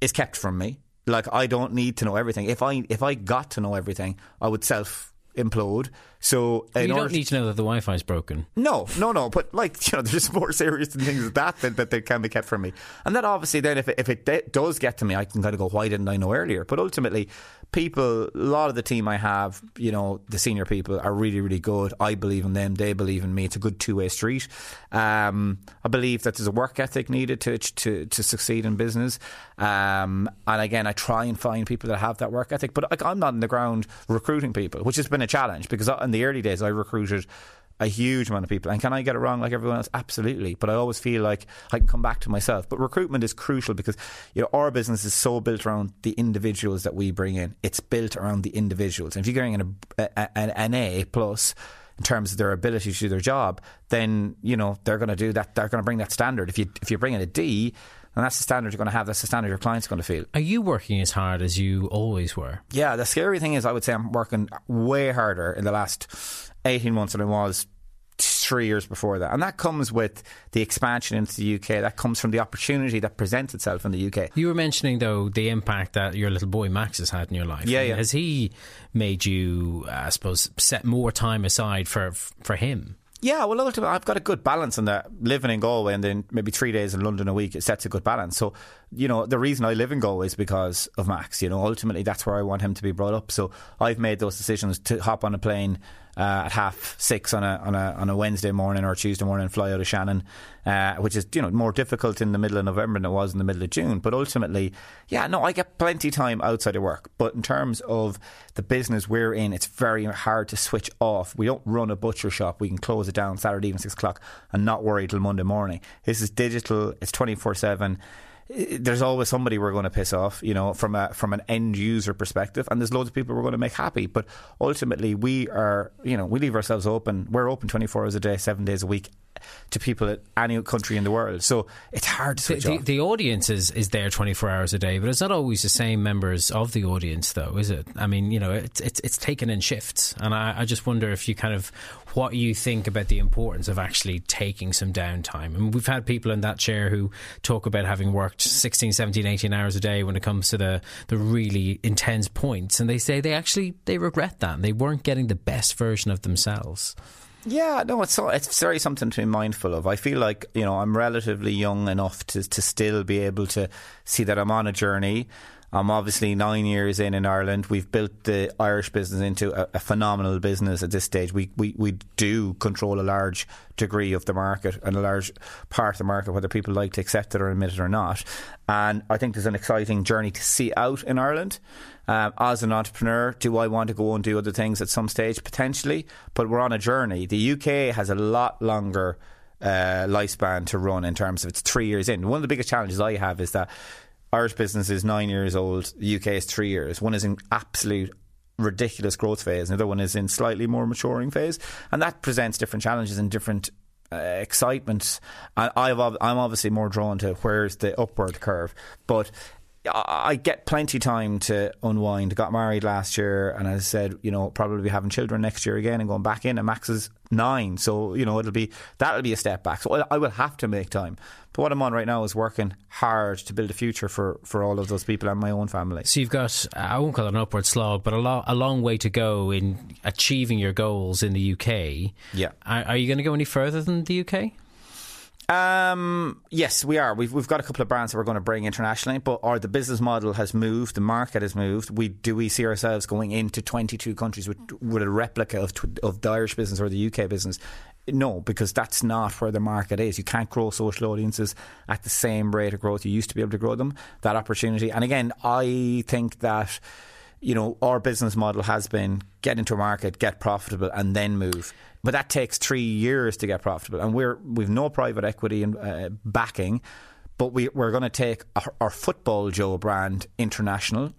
is kept from me. Like I don't need to know everything. If I if I got to know everything, I would self implode. So you don't need to know that the Wi-Fi is broken. No, no, no. But like you know, there's more serious things than that that, that they can be kept from me. And then obviously, then if it, if it de- does get to me, I can kind of go, why didn't I know earlier? But ultimately, people, a lot of the team I have, you know, the senior people are really, really good. I believe in them. They believe in me. It's a good two way street. Um, I believe that there's a work ethic needed to to, to succeed in business. Um, and again, I try and find people that have that work ethic. But like, I'm not in the ground recruiting people, which has been a challenge because in the early days I recruited a huge amount of people. And can I get it wrong like everyone else? Absolutely. But I always feel like I can come back to myself. But recruitment is crucial because you know our business is so built around the individuals that we bring in. It's built around the individuals. And if you're getting an, an, A plus in terms of their ability to do their job, then you know they're going to do that. They're going to bring that standard. If you if you bring in a D, and that's the standard you're going to have. That's the standard your client's going to feel. Are you working as hard as you always were? Yeah, the scary thing is, I would say I'm working way harder in the last 18 months than I was three years before that. And that comes with the expansion into the UK. That comes from the opportunity that presents itself in the UK. You were mentioning, though, the impact that your little boy Max has had in your life. Yeah, yeah. Has he made you, uh, I suppose, set more time aside for for him? Yeah, well, ultimately, I've got a good balance in that. Living in Galway and then maybe three days in London a week, it sets a good balance. So, you know, the reason I live in Galway is because of Max. You know, ultimately, that's where I want him to be brought up. So, I've made those decisions to hop on a plane uh, at half six on a on a on a Wednesday morning or Tuesday morning fly out of Shannon, uh, which is you know more difficult in the middle of November than it was in the middle of June. But ultimately, yeah, no, I get plenty time outside of work. But in terms of the business we're in, it's very hard to switch off. We don't run a butcher shop. We can close it down Saturday evening six o'clock and not worry till Monday morning. This is digital. It's twenty four seven there's always somebody we're going to piss off, you know, from a from an end user perspective, and there's loads of people we're going to make happy. But ultimately, we are, you know, we leave ourselves open. We're open 24 hours a day, seven days a week to people at any country in the world. So it's hard to switch the, off. The, audience is, is there 24 hours a day, but it's not always the same members of the audience, though, is it? I mean, you know, it's it's, it's taken in shifts, and I, I just wonder if you kind of what you think about the importance of actually taking some downtime. And we've had people in that chair who talk about having worked 16, 17, 18 hours a day when it comes to the the really intense points, and they say they actually they regret that they weren't getting the best version of themselves. Yeah, no, it's it's very something to be mindful of. I feel like you know I'm relatively young enough to to still be able to see that I'm on a journey. I'm obviously nine years in in Ireland. We've built the Irish business into a, a, phenomenal business at this stage. We, we we do control a large degree of the market and a large part of the market, whether people like to accept it or admit it or not. And I think there's an exciting journey to see out in Ireland. Um, as an entrepreneur, do I want to go and do other things at some stage? Potentially, but we're on a journey. The UK has a lot longer uh, lifespan to run in terms of it's three years in. One of the biggest challenges I have is that Irish business is nine years old, the UK is three years. One is in absolute ridiculous growth phase, another one is in slightly more maturing phase. And that presents different challenges and different uh. I, I've, I'm obviously more drawn to where's the upward curve, but I get plenty time to unwind. Got married last year, and I said, you know, probably having children next year again and going back in. And Max is nine, so you know it'll be that'll be a step back. So I will have to make time. But what I'm on right now is working hard to build a future for, for all of those people and my own family. So you've got I won't call it an upward slog, but a, lo- a long way to go in achieving your goals in the UK. Yeah, are, are you going to go any further than the UK? Um, yes, we are. We've we've got a couple of brands that we're going to bring internationally, but our the business model has moved, the market has moved. We do we see ourselves going into 22 countries with with a replica of of the Irish business or the UK business? No, because that's not where the market is. You can't grow social audiences at the same rate of growth you used to be able to grow them. That opportunity, and again, I think that you know our business model has been get into a market, get profitable, and then move. But that takes three years to get profitable, and we're we've no private equity and uh, backing, but we we're going to take our, our, football Joe brand international.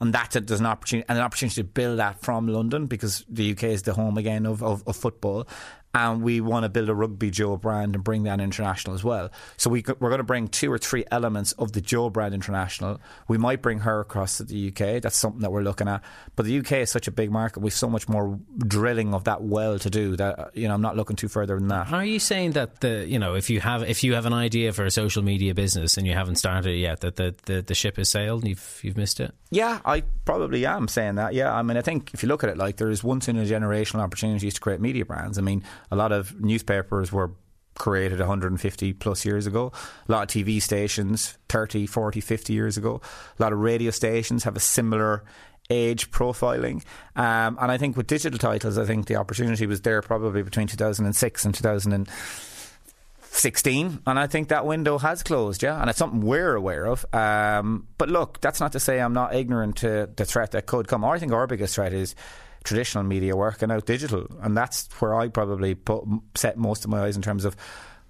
And that's a, there's an opportunity and an opportunity to build that from London because the UK is the home again of, of, of football, and we want to build a Rugby Joe brand and bring that international as well. So we, we're going to bring two or three elements of the Joe brand international. We might bring her across to the UK. That's something that we're looking at. But the UK is such a big market. We've so much more drilling of that well to do that you know I'm not looking too further than that. Are you saying that the you know if you have if you have an idea for a social media business and you haven't started it yet that the, the, the ship has sailed and you've you've missed it? Yeah, I probably am saying that. Yeah, I mean I think if you look at it like there's once in a generational opportunities to create media brands. I mean a lot of newspapers were created 150 plus years ago. A lot of TV stations 30, 40, 50 years ago. A lot of radio stations have a similar age profiling. Um, and I think with digital titles, I think the opportunity was there probably between 2006 and 2016. And I think that window has closed, yeah. And it's something we're aware of. Um, but look, that's not to say I'm not ignorant to the threat that could come. I think our biggest threat is traditional media work and out digital, and that's where I probably put set most of my eyes in terms of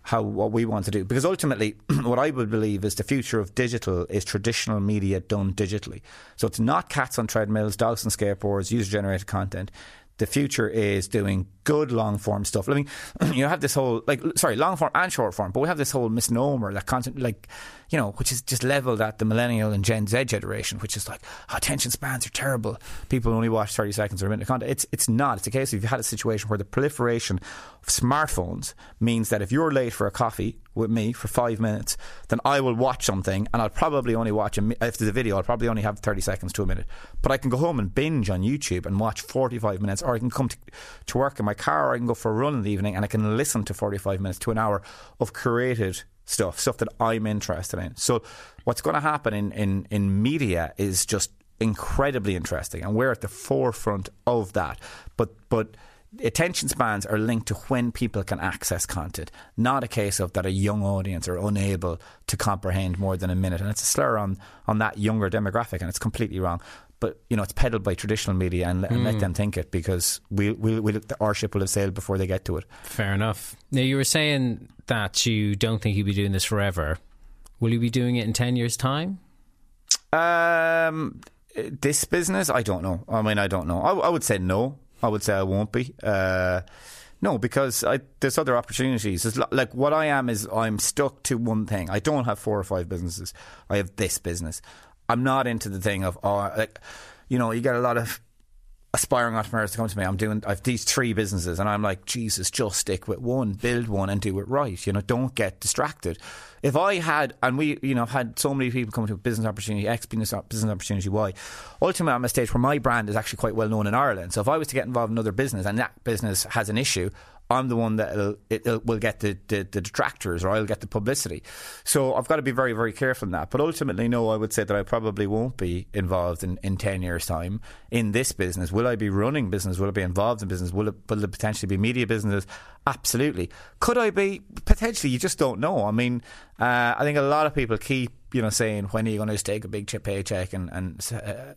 how what we want to do. Because ultimately, what I would believe is the future of digital is traditional media done digitally. So it's not cats on treadmills, dogs on skateboards, user generated content. The future is doing good long form stuff. I mean, you have this whole like sorry, long form and short form, but we have this whole misnomer that content like you know, which is just leveled at the millennial and Gen Z generation, which is like oh, attention spans are terrible. People only watch thirty seconds or a minute of content. It's it's not. It's a case of you've had a situation where the proliferation of smartphones means that if you're late for a coffee with me for five minutes, then I will watch something and I'll probably only watch a, if there's a video, I'll probably only have thirty seconds to a minute. But I can go home and binge on YouTube and watch forty five minutes, or I can come to, to work in my car, or I can go for a run in the evening and I can listen to forty five minutes to an hour of curated stuff, stuff that I'm interested in. So what's going to happen in, in, in media is just incredibly interesting, and we're at the forefront of that. But but attention spans are linked to when people can access content, not a case of that a young audience are unable to comprehend more than a minute. And it's a slur on on that younger demographic, and it's completely wrong but you know it's peddled by traditional media and, and mm. let hmm. them think it because we, we, we, our ship will have sailed before they get to it. Fair enough. Now you were saying that you don't think you'll be doing this forever. Will you be doing it in ten years' time? Um, this business, I don't know. I mean, I don't know. I, I would say no. I would say I won't be. Uh, no, because I, there's other opportunities. Like what I am is I'm stuck to one thing. I don't have four or five businesses. I have this business. I'm not into the thing of oh, like, you know, you get a lot of aspiring entrepreneurs to come to me. I'm doing I've these three businesses, and I'm like, Jesus, just stick with one, build one, and do it right. You know, don't get distracted. If I had, and we, you know, had so many people come to business opportunity X, business business opportunity Y. Ultimately, I'm at a stage where my brand is actually quite well known in Ireland. So if I was to get involved in another business and that business has an issue, I'm the one that it will get the, the, the, detractors or I'll get the publicity. So I've got to be very, very careful in that. But ultimately, no, I would say that I probably won't be involved in, in 10 years' time in this business. Will I be running business? Will I be involved in business? Will it, will it potentially be media business? Absolutely. Could I be? Potentially, you just don't know. I mean, uh, I think a lot of people keep, you know, saying, when are you going to take a big paycheck and, and uh,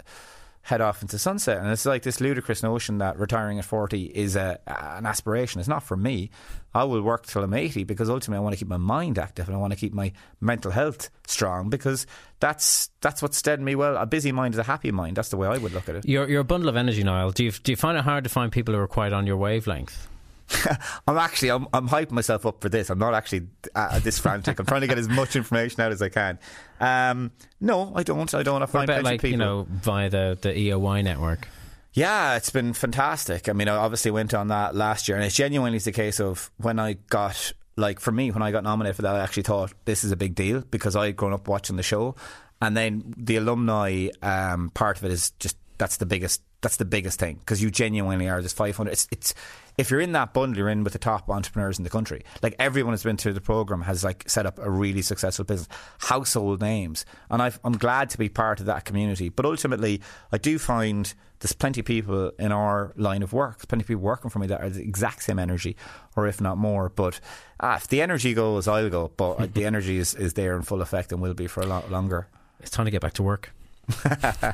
head off into sunset. And it's like this ludicrous notion that retiring at 40 is a, an aspiration. It's not for me. I will work till I'm 80 because ultimately I want to keep my mind active and I want to keep my mental health strong because that's that's what's steadied me well. A busy mind is a happy mind. That's the way I would look at it. You're, you're a bundle of energy, Niall. Do you, do you find it hard to find people who are quite on your wavelength? I'm actually I'm, I'm hyping myself up for this. I'm not actually uh, this frantic. I'm trying to get as much information out as I can. Um, no, I don't. I don't. I find about like people. you know via the the EOY network. Yeah, it's been fantastic. I mean, I obviously went on that last year, and it's genuinely the case of when I got like for me when I got nominated for that, I actually thought this is a big deal because I'd grown up watching the show, and then the alumni um, part of it is just that's the biggest that's the biggest thing because you genuinely are. There's 500. It's, it's if you're in that bundle, you're in with the top entrepreneurs in the country. Like everyone who's been through the program has like set up a really successful business, household names, and i am glad to be part of that community. But ultimately, I do find there's plenty of people in our line of work, plenty of people working for me that are the exact same energy, or if not more. But ah, if the energy goes, I'll go. But the energy is, is there in full effect and will be for a lot longer. It's time to get back to work. yeah.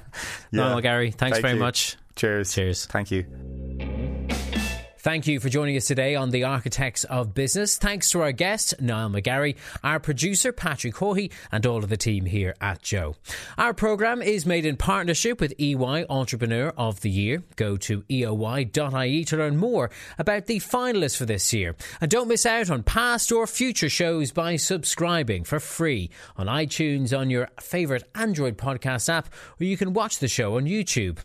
No, Gary, thanks Thank very you. much. Cheers. Cheers. Thank you. Thank you for joining us today on The Architects of Business. Thanks to our guest, Niall McGarry, our producer, Patrick Haughey, and all of the team here at Joe. Our programme is made in partnership with EY Entrepreneur of the Year. Go to eoy.ie to learn more about the finalists for this year. And don't miss out on past or future shows by subscribing for free on iTunes on your favourite Android podcast app, or you can watch the show on YouTube.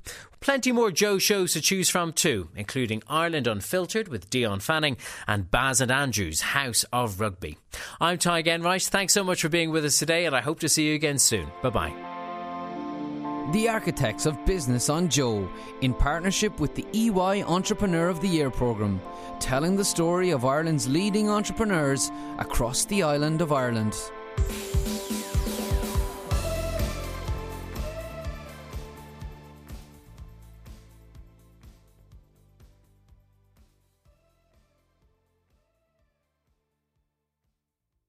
Plenty more Joe shows to choose from too, including Ireland Unfiltered with Dion Fanning and Baz and Andrews House of Rugby. I'm Tadhg Enright. Thanks so much for being with us today, and I hope to see you again soon. Bye bye. The Architects of Business on Joe, in partnership with the EY Entrepreneur of the Year programme, telling the story of Ireland's leading entrepreneurs across the island of Ireland.